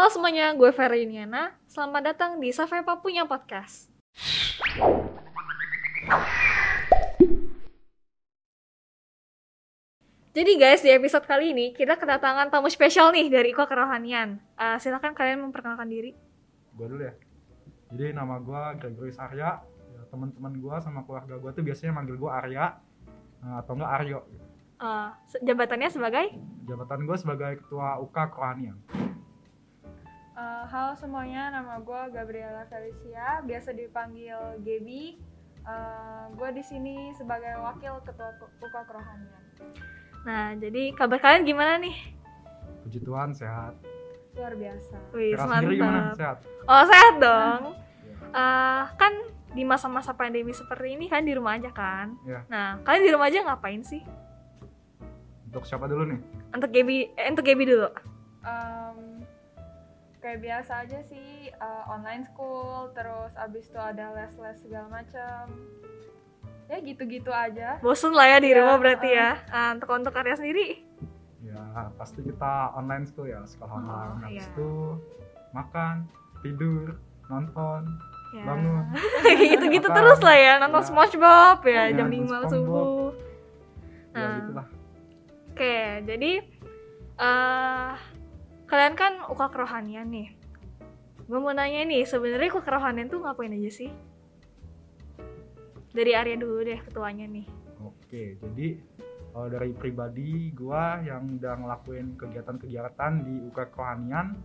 Halo semuanya, gue Vera Yuniana. Selamat datang di Savepa Punya Podcast. Jadi guys, di episode kali ini kita kedatangan tamu spesial nih dari Iko Kerohanian. Uh, silakan kalian memperkenalkan diri. Gue dulu ya. Jadi nama gue Gregory Arya. Ya, teman-teman gue sama keluarga gue tuh biasanya manggil gue Arya uh, atau enggak Aryo. Uh, jabatannya sebagai? Jabatan gue sebagai ketua UK Kerohanian. Uh, halo semuanya, nama gue Gabriela Felicia, biasa dipanggil Gaby. Uh, gue di sini sebagai wakil ketua UK Kerohanian. Nah, jadi kabar kalian gimana nih? Puji Tuhan sehat. Luar biasa. Wih, sendiri gimana? Sehat? Oh, sehat dong. Uh, kan di masa-masa pandemi seperti ini kan di rumah aja kan? Iya. Nah, kalian di rumah aja ngapain sih? Untuk siapa dulu nih? Untuk Gaby, eh, untuk Gaby dulu. Um, kayak biasa aja sih uh, online school, terus abis itu ada les-les segala macam ya gitu-gitu aja. Bosen lah ya di ya, rumah berarti uh, ya nah, untuk untuk karya sendiri? Ya pasti kita online school ya sekolah oh, online. Habis iya. itu makan tidur nonton ya. bangun. Gitu-gitu terus lah ya nonton ya. SpongeBob ya, ya jam lima subuh. Ya nah. gitulah. Oke okay, jadi uh, kalian kan uka kerohanian nih gue mau nanya nih sebenarnya uka kerohanian tuh ngapain aja sih dari Arya dulu deh ketuanya nih. Oke, jadi kalau dari pribadi gua yang udah ngelakuin kegiatan-kegiatan di UK Kerohanian,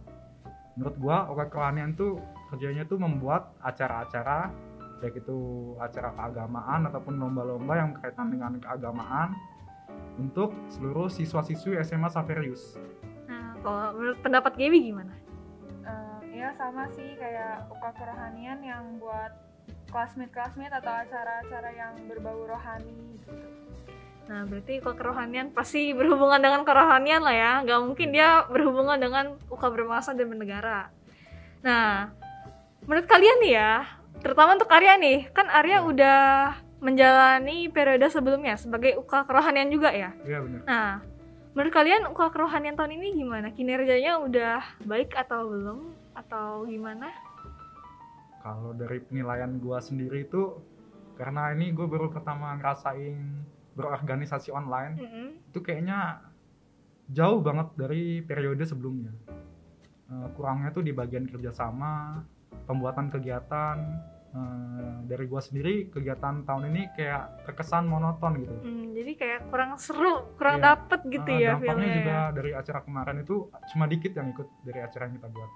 menurut gua UK Kerohanian tuh kerjanya tuh membuat acara-acara baik itu acara keagamaan ataupun lomba-lomba yang berkaitan dengan keagamaan untuk seluruh siswa-siswi SMA Saverius. Kalau menurut pendapat Gaby gimana? Uh, ya sama sih kayak UK Kerohanian yang buat klasmit-klasmit atau acara-acara yang berbau rohani gitu. Nah, berarti kalau kerohanian pasti berhubungan dengan kerohanian lah ya. Gak mungkin dia berhubungan dengan uka bermasa dan bernegara. Nah, menurut kalian nih ya, terutama untuk Arya nih, kan Arya udah menjalani periode sebelumnya sebagai uka kerohanian juga ya? Iya benar. Nah, menurut kalian uka kerohanian tahun ini gimana? Kinerjanya udah baik atau belum? Atau gimana? kalau dari penilaian gue sendiri itu karena ini gue baru pertama ngerasain berorganisasi online mm -hmm. itu kayaknya jauh banget dari periode sebelumnya uh, kurangnya tuh di bagian kerjasama pembuatan kegiatan uh, dari gue sendiri kegiatan tahun ini kayak terkesan monoton gitu mm, jadi kayak kurang seru kurang yeah. dapet gitu uh, ya dampaknya juga dari acara kemarin itu cuma dikit yang ikut dari acara yang kita buat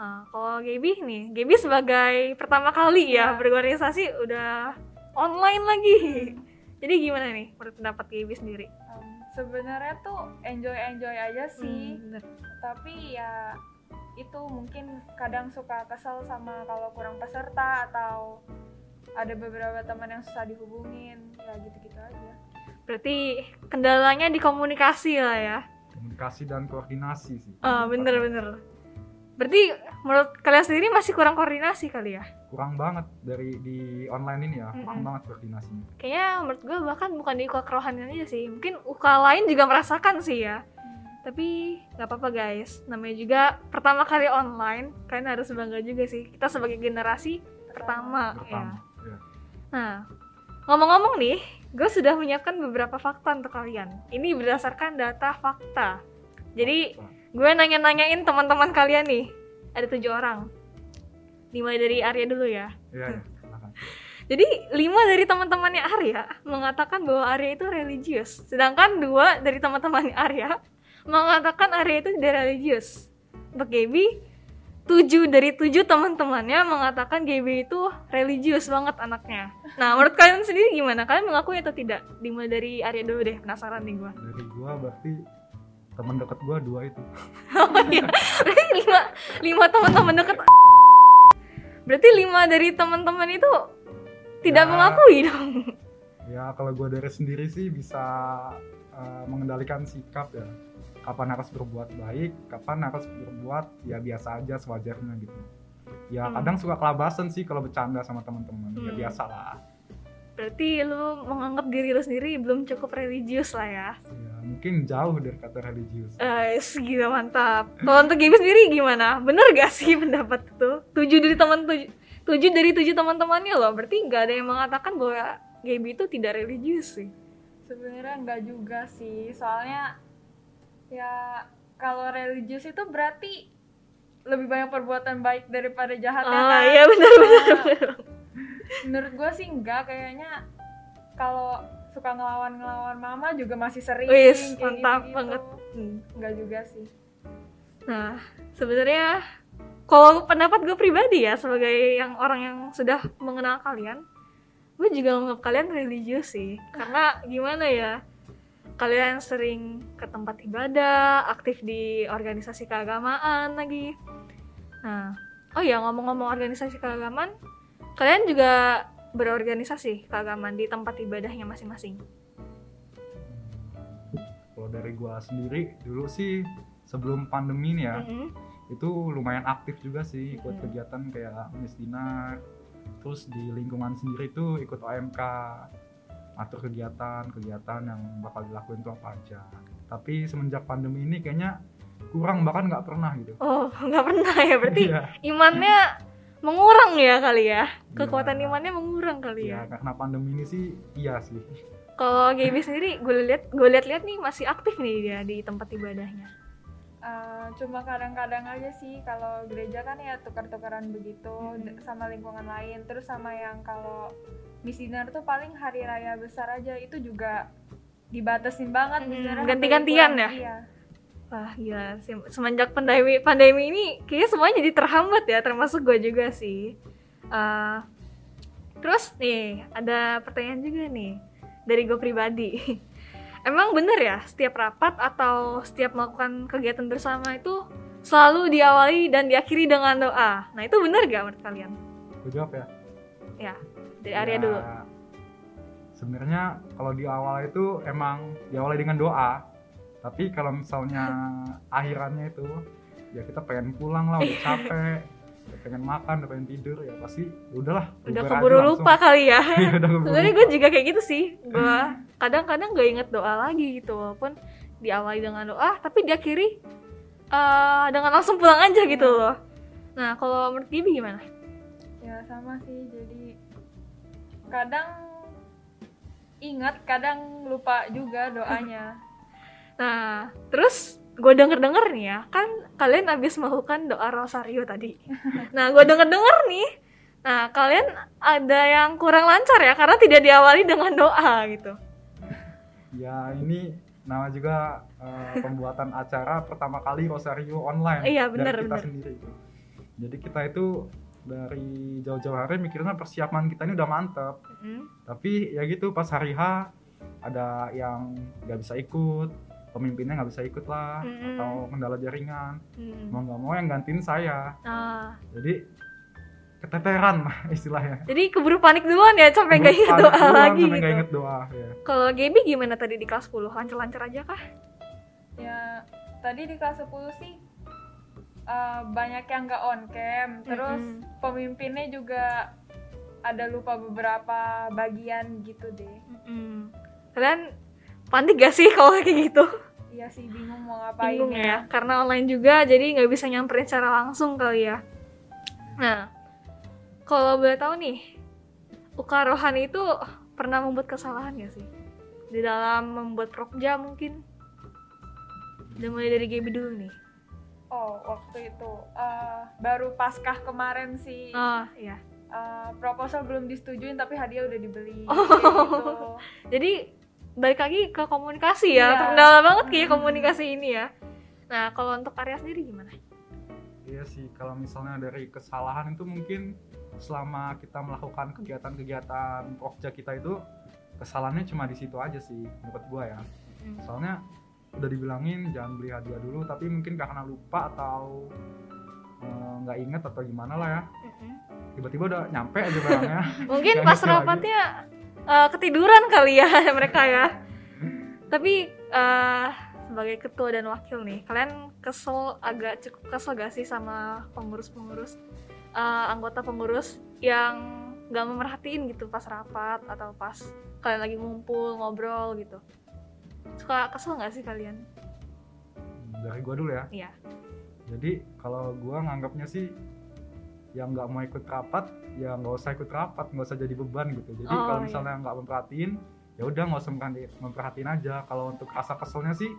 Nah, kalau Gaby nih, Gaby sebagai pertama kali ya, ya berorganisasi udah online lagi. Jadi gimana nih menurut pendapat Gaby sendiri? Um, Sebenarnya tuh enjoy enjoy aja sih, hmm, tapi ya itu mungkin kadang suka kesel sama kalau kurang peserta atau ada beberapa teman yang susah dihubungin, ya gitu-gitu aja. Berarti kendalanya di komunikasi lah ya? Komunikasi dan koordinasi sih. Ah, bener-bener Berarti menurut kalian sendiri masih kurang koordinasi kali ya? Kurang banget dari di online ini ya, mm -hmm. kurang banget koordinasinya. Kayaknya menurut gue bahkan bukan di UKA kerohanian aja sih, mungkin UKA lain juga merasakan sih ya. Tapi nggak apa-apa guys, namanya juga pertama kali online, kalian harus bangga juga sih. Kita sebagai generasi pertama, pertama ya. ya. Nah, ngomong-ngomong nih, gue sudah menyiapkan beberapa fakta untuk kalian. Ini berdasarkan data fakta. Jadi gue nanya-nanyain teman-teman kalian nih ada tujuh orang dimulai dari Arya dulu ya iya, iya. jadi lima dari teman-temannya Arya mengatakan bahwa Arya itu religius sedangkan dua dari teman-temannya Arya mengatakan Arya itu tidak religius untuk Gaby tujuh dari tujuh teman-temannya mengatakan GB itu religius banget anaknya. Nah, menurut kalian sendiri gimana? Kalian mengakui atau tidak? Dimulai dari Arya dulu deh, penasaran nih gue. Dari gue berarti teman dekat gue dua itu oh iya lima lima teman-teman dekat berarti lima dari teman-teman itu tidak ya, mengakui dong ya kalau gue dari sendiri sih bisa uh, mengendalikan sikap ya kapan harus berbuat baik kapan harus berbuat ya biasa aja sewajarnya gitu ya hmm. kadang suka kelabasan sih kalau bercanda sama teman-teman ya hmm. ya biasa lah berarti lu menganggap diri lu sendiri belum cukup religius lah ya ya mungkin jauh dari kata religius Eh, gila mantap. Kalau untuk Gaby sendiri gimana? Bener gak sih pendapat itu? Tujuh dari teman tujuh, tujuh dari tujuh teman-temannya loh. Berarti nggak ada yang mengatakan bahwa Gaby itu tidak religius sih. Sebenarnya enggak juga sih soalnya ya kalau religius itu berarti lebih banyak perbuatan baik daripada jahat ya Ah, kan iya benar benar. benar. menurut gue sih enggak kayaknya kalau suka ngelawan ngelawan mama juga masih sering Wis, mantap gitu-gitu. banget. Hmm. enggak juga sih Nah, sebenarnya kalau pendapat gue pribadi ya sebagai yang orang yang sudah mengenal kalian, gue juga menganggap kalian religius sih. Karena gimana ya? Kalian sering ke tempat ibadah, aktif di organisasi keagamaan lagi. Nah, oh ya ngomong-ngomong organisasi keagamaan, kalian juga berorganisasi keagamaan di tempat ibadahnya masing-masing. kalau dari gua sendiri dulu sih sebelum pandemi nih ya Mhm. itu lumayan aktif juga sih ikut Mhm. kegiatan kayak Miss Dinar terus di lingkungan sendiri tuh ikut OMK atur kegiatan-kegiatan yang bakal dilakuin tuh apa aja. Tapi semenjak pandemi ini kayaknya kurang bahkan nggak pernah gitu. Oh, nggak pernah ya? Berarti Iya, imannya mengurang ya kali ya? Kekuatan Iya. imannya mengurang kali iya, ya karena pandemi ini sih iya sih. Kalau Gaby sendiri gue lihat gue lihat-lihat nih masih aktif nih dia di tempat ibadahnya Eh, cuma kadang-kadang aja sih kalau gereja kan ya tukar-tukaran begitu Hmm. sama lingkungan lain. Terus sama yang kalau Miss Dinar tuh paling hari raya besar aja itu juga dibatasin banget Hmm, ganti-gantian ya? iya. Wah gila. Semenjak pandemi pandemi ini kayaknya semuanya jadi terhambat ya termasuk gue juga sih. Eh, terus nih ada pertanyaan juga nih dari gue pribadi emang bener ya setiap rapat atau setiap melakukan kegiatan bersama itu selalu diawali dan diakhiri dengan doa. Nah itu bener gak menurut kalian? Gue jawab ya dari Arya Ya, dulu. sebenarnya kalau di awal itu emang diawali dengan doa. Tapi kalau misalnya akhirannya itu ya kita pengen pulang lah udah capek pengen makan udah pengen tidur ya pasti ya udahlah udah keburu langsung. lupa kali ya. Iya, sebenarnya gue juga kayak gitu sih. Gue kadang-kadang gak inget doa lagi gitu walaupun diawali dengan doa tapi diakhiri eh dengan langsung pulang aja gitu loh. Nah kalau menurut Gibi gimana? Ya sama sih. Jadi kadang ingat kadang lupa juga doanya. Nah terus gue denger denger nih ya kan kalian habis melakukan doa rosario tadi nah gue denger denger nih nah kalian ada yang kurang lancar ya karena tidak diawali dengan doa gitu ya ini nama juga eh, pembuatan acara pertama kali Rosario online Iya, bener, dari kita bener. sendiri. Jadi kita itu dari jauh-jauh hari mikirnya persiapan kita ini udah mantep. Mm. Tapi ya gitu pas hari H ada yang nggak bisa ikut, pemimpinnya nggak bisa ikut lah, Mm-mm. atau kendala jaringan. Mm. Mau nggak mau yang gantiin saya. Ah, Jadi keteteran lah istilahnya. jadi keburu panik duluan ya sampai gak inget doa duluan lagi sampai nggak gitu inget doa ya. Kalau Gaby gimana tadi di kelas 10? Lancar-lancar aja kah? ya tadi di kelas 10 sih eh, banyak yang nggak on cam terus Mm-mm. pemimpinnya juga ada lupa beberapa bagian gitu deh Mm-mm. Kalian panik gak sih kalau kayak gitu? iya sih bingung mau ngapain Bingung ya, karena online juga jadi nggak bisa nyamperin secara langsung kali ya. Nah, kalau boleh tahu nih, Uka Rohani itu pernah membuat kesalahan gak sih? Di dalam membuat prokja mungkin? Udah mulai dari Gaby dulu nih. oh waktu itu eh, baru paskah kemarin sih Oh, iya. eh, proposal belum disetujuin tapi hadiah udah dibeli Oh. gitu. Jadi balik lagi ke komunikasi ya, Iya. terkendala banget kayak Hmm. komunikasi ini ya. Nah, kalau untuk Arya sendiri gimana? Iya sih, kalau misalnya dari kesalahan itu mungkin selama kita melakukan kegiatan-kegiatan pokja kita itu kesalahannya cuma di situ aja sih menurut gua ya. Soalnya udah dibilangin jangan beli hadiah dulu, tapi mungkin karena lupa atau eh, nggak inget atau gimana lah ya, Mm-mm. tiba-tiba udah nyampe aja barangnya. Mungkin pas lagi. Eh, ketiduran kali ya mereka ya. Tapi eh, sebagai ketua dan wakil nih, kalian kesel agak cukup kesel gak sih sama pengurus-pengurus eh, anggota pengurus yang gak memerhatiin gitu pas rapat atau pas kalian lagi ngumpul ngobrol gitu? suka kesel nggak sih kalian dari gua dulu ya iya jadi kalau gua nganggapnya sih yang nggak mau ikut rapat ya nggak usah ikut rapat nggak usah jadi beban gitu. Jadi Oh, kalau iya. misalnya nggak memperhatiin ya udah nggak usah memperhati- memperhatiin aja. Kalau untuk rasa keselnya sih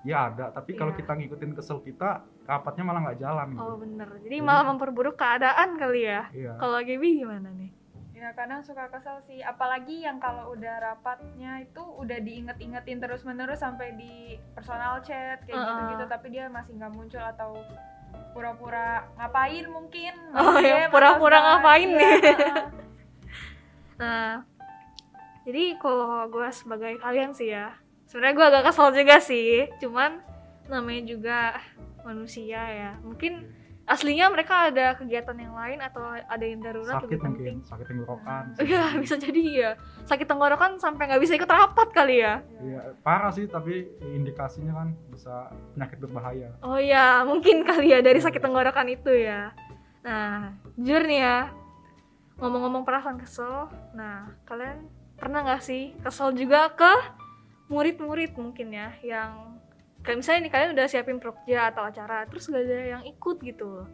ya ada. Tapi kalau Iya. kita ngikutin kesel kita rapatnya malah nggak jalan gitu. Oh bener. Jadi Jadi- malah memperburuk keadaan kali ya. Iya. Kalau Gaby gimana nih? Ya kadang suka kesel sih, apalagi yang kalau udah rapatnya itu udah diinget-ingetin terus-menerus sampai di personal chat kayak gitu-gitu, tapi dia masih nggak muncul atau pura-pura ngapain mungkin? Oh, ya, pura-pura ngapain iya, nih. Nah, jadi kalau gue sebagai kalian sih ya, sebenarnya gue agak kesel juga sih. Cuman namanya juga manusia ya. Mungkin aslinya mereka ada kegiatan yang lain atau ada yang darurat sakit lebih penting. mungkin sakit tenggorokan Iya, bisa jadi ya. Sakit tenggorokan sampai nggak bisa ikut rapat kali ya. Iya, parah sih tapi indikasinya kan bisa penyakit berbahaya. Oh iya, mungkin kali ya dari sakit tenggorokan itu ya. Nah, jujur nih ya, ngomong-ngomong perasaan kesel, nah kalian pernah nggak sih kesel juga ke murid-murid mungkin ya, yang kayak misalnya nih kalian udah siapin prokja atau acara, terus gak ada yang ikut gitu.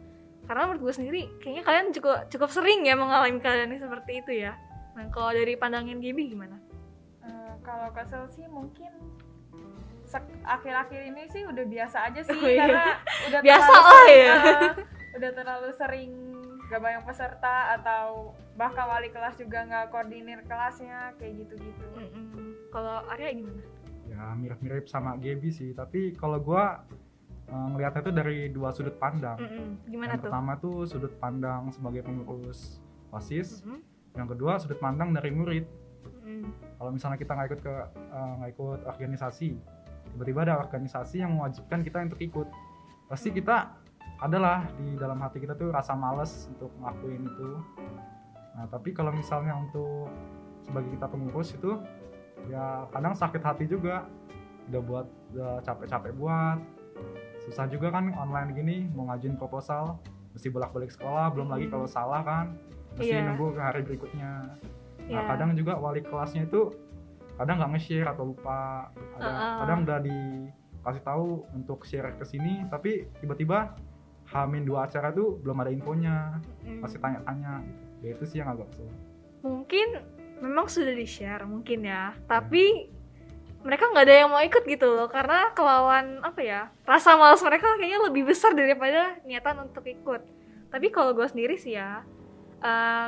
Karena menurut gue sendiri, kayaknya kalian cukup cukup sering ya mengalami keadaan seperti itu ya. Nah, kalau dari pandangan Gibi gimana? Eh, kalau kesel sih mungkin akhir-akhir ini sih udah biasa aja sih Oh, iya. karena udah Biasa terlalu lah sering, ya. eh, udah terlalu sering gak banyak peserta atau bahkan wali kelas juga nggak koordinir kelasnya kayak gitu-gitu. Mm-mm. Kalau Arya gimana? Ya mirip-mirip sama Gaby sih, tapi kalau gua eh, ngelihatnya tuh dari dua sudut pandang. Mm-mm. Gimana yang tuh? pertama tuh sudut pandang sebagai pengurus OSIS, Mm-mm. yang kedua sudut pandang dari murid. Mm. Kalau misalnya kita nggak ikut ke eh, nggak ikut organisasi, tiba-tiba ada organisasi yang mewajibkan kita untuk ikut, pasti Hmm. kita adalah di dalam hati kita tuh rasa males untuk ngelakuin itu. Nah tapi kalau misalnya untuk sebagai kita pengurus itu ya kadang sakit hati juga, udah buat udah capek-capek buat, susah juga kan online gini mau ngajuin proposal mesti bolak-balik sekolah, belum lagi kalau salah kan mesti Iya. nunggu ke hari berikutnya. Nah, Ya. kadang juga wali kelasnya itu kadang nggak nge-share atau lupa. Ada Uh-uh. kadang udah dikasih tahu untuk share ke sini, tapi tiba-tiba Hamin dua acara tuh belum ada infonya, Mm. masih tanya-tanya. Ya itu sih yang agak kesel. mungkin memang sudah di share mungkin ya. Tapi mereka nggak ada yang mau ikut gitu loh karena kelawan apa ya rasa malas mereka kayaknya lebih besar daripada niatan untuk ikut. Tapi kalau gue sendiri sih ya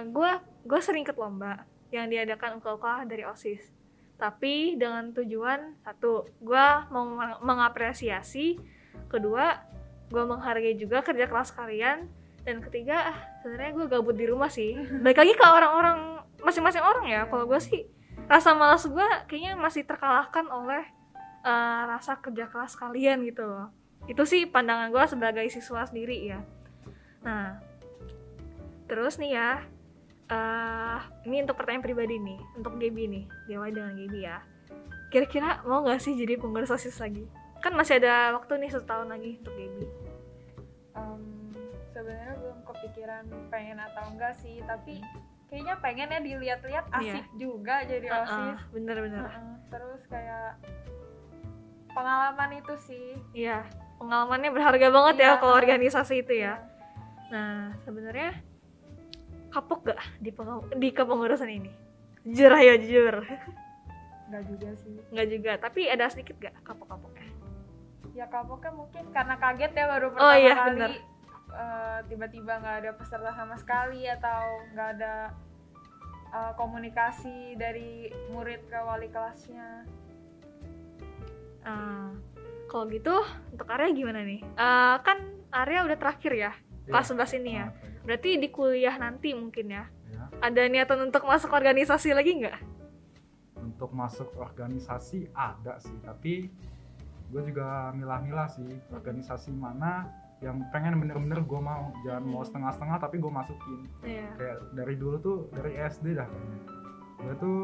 gue gue sering ikut lomba yang diadakan UKUK dari osis. Tapi dengan tujuan satu gue mau meng- mengapresiasi kedua gue menghargai juga kerja keras kalian dan ketiga ah sebenarnya gue gabut di rumah sih. Balik lagi ke orang-orang masing-masing orang ya. Kalau gue sih rasa malas gue kayaknya masih terkalahkan oleh eh, rasa kerja keras kalian gitu loh. Itu sih pandangan gue sebagai siswa sendiri ya. Nah terus nih ya eh ini untuk pertanyaan pribadi nih untuk Gaby nih. Diawali dengan Gaby ya. Kira-kira mau nggak sih jadi pengurus osis lagi? Kan masih ada waktu nih satu tahun lagi untuk Gaby. Em, sebenarnya belum kepikiran pengen atau enggak sih tapi kayaknya pengen ya dilihat-lihat asik juga jadi Uh-uh, osis bener-bener Heeh, terus kayak pengalaman itu sih Iya, pengalamannya berharga banget ya Iya. kalau organisasi itu ya. Nah, sebenarnya kapok gak di, di kepengurusan ini? Jujur ayo jujur. enggak juga sih Nggak juga, tapi ada sedikit gak kapok-kapoknya? ya kapoknya mungkin karena kaget ya baru Oh pertama iya, kali bener. Eh, tiba-tiba nggak ada peserta sama sekali atau nggak ada eh, komunikasi dari murid ke wali kelasnya Ah, kalau gitu, untuk Arya gimana nih? Eh, kan Arya udah terakhir ya, kelas 11 ini ya. Berarti di kuliah nanti mungkin ya. Ya. Ada niatan untuk masuk organisasi lagi nggak? Untuk masuk organisasi ada sih, tapi gue juga milah-milah sih organisasi mana yang pengen bener-bener gue mau. Jangan mau setengah-setengah tapi gue masukin. Iya. kayak dari dulu tuh dari SD dah. Kayaknya gue tuh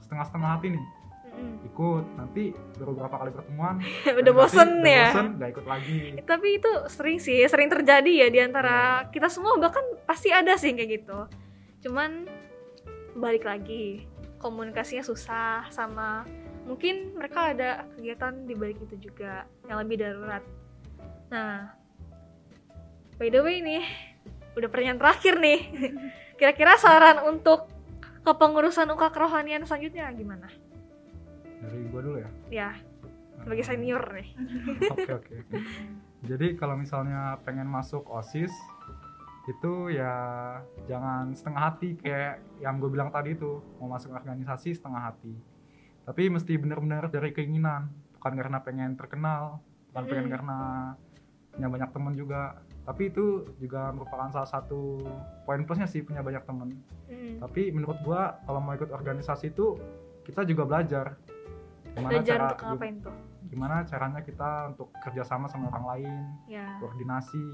setengah-setengah hati nih. Mm-mm. ikut. Nanti baru berapa kali pertemuan udah nanti bosen udah ya. bosen gak ikut lagi. Tapi itu sering sih sering terjadi ya di antara kita semua bahkan pasti ada sih kayak gitu. Cuman balik lagi komunikasinya susah sama mungkin mereka ada kegiatan di balik itu juga yang lebih darurat. Nah by the way nih udah pertanyaan terakhir nih. Kira-kira saran untuk kepengurusan UKA kerohanian selanjutnya gimana? Dari gua dulu ya? Ya sebagai senior nih. Oke oke jadi kalau misalnya pengen masuk osis itu ya jangan setengah hati kayak yang gue bilang tadi itu mau masuk organisasi setengah hati. Tapi mesti bener-bener dari keinginan. Bukan karena pengen terkenal bukan pengen Mm. karena punya banyak temen juga. Tapi itu juga merupakan salah satu poin plusnya sih punya banyak temen. Hmm. tapi menurut gua kalau mau ikut organisasi itu kita juga belajar. Gimana belajar cara untuk ngapain tuh? gimana caranya kita untuk kerjasama sama orang lain ya. koordinasi.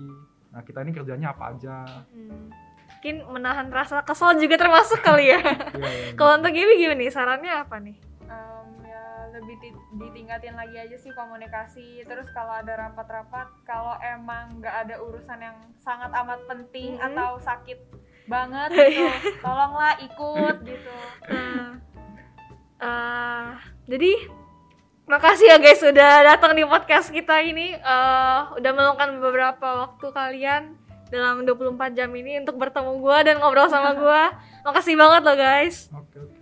Nah kita ini kerjanya apa aja. Hmm. mungkin menahan rasa kesel juga termasuk kali ya. Iya, iya, kalau gitu. untuk Gibi gimana nih? Sarannya apa nih? Ya lebih ti- ditingkatin lagi aja sih komunikasi terus kalau ada rapat-rapat kalau emang nggak ada urusan yang sangat amat penting Mhm. atau sakit banget gitu tolonglah ikut gitu Nah, eh, jadi makasih ya guys sudah datang di podcast kita ini Eh, udah meluangkan beberapa waktu kalian dalam 24 jam ini untuk bertemu gua dan ngobrol sama gua. Makasih banget loh guys. oke oke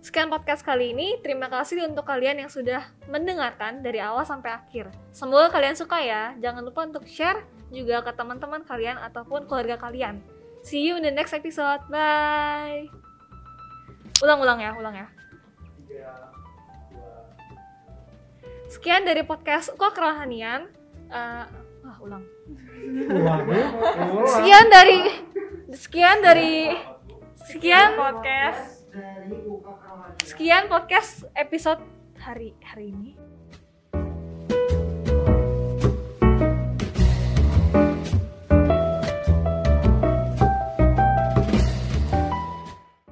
Sekian podcast kali ini. Terima kasih untuk kalian yang sudah mendengarkan dari awal sampai akhir. Semoga kalian suka ya. Jangan lupa untuk share juga ke teman-teman kalian ataupun keluarga kalian. See you in the next episode. Bye. Ulang-ulang ya, ulang ya. Sekian dari podcast Uka Kerohanian. Eh, ah, ulang. Ulang, ulang. Sekian dari sekian dari sekian podcast sekian podcast episode hari hari ini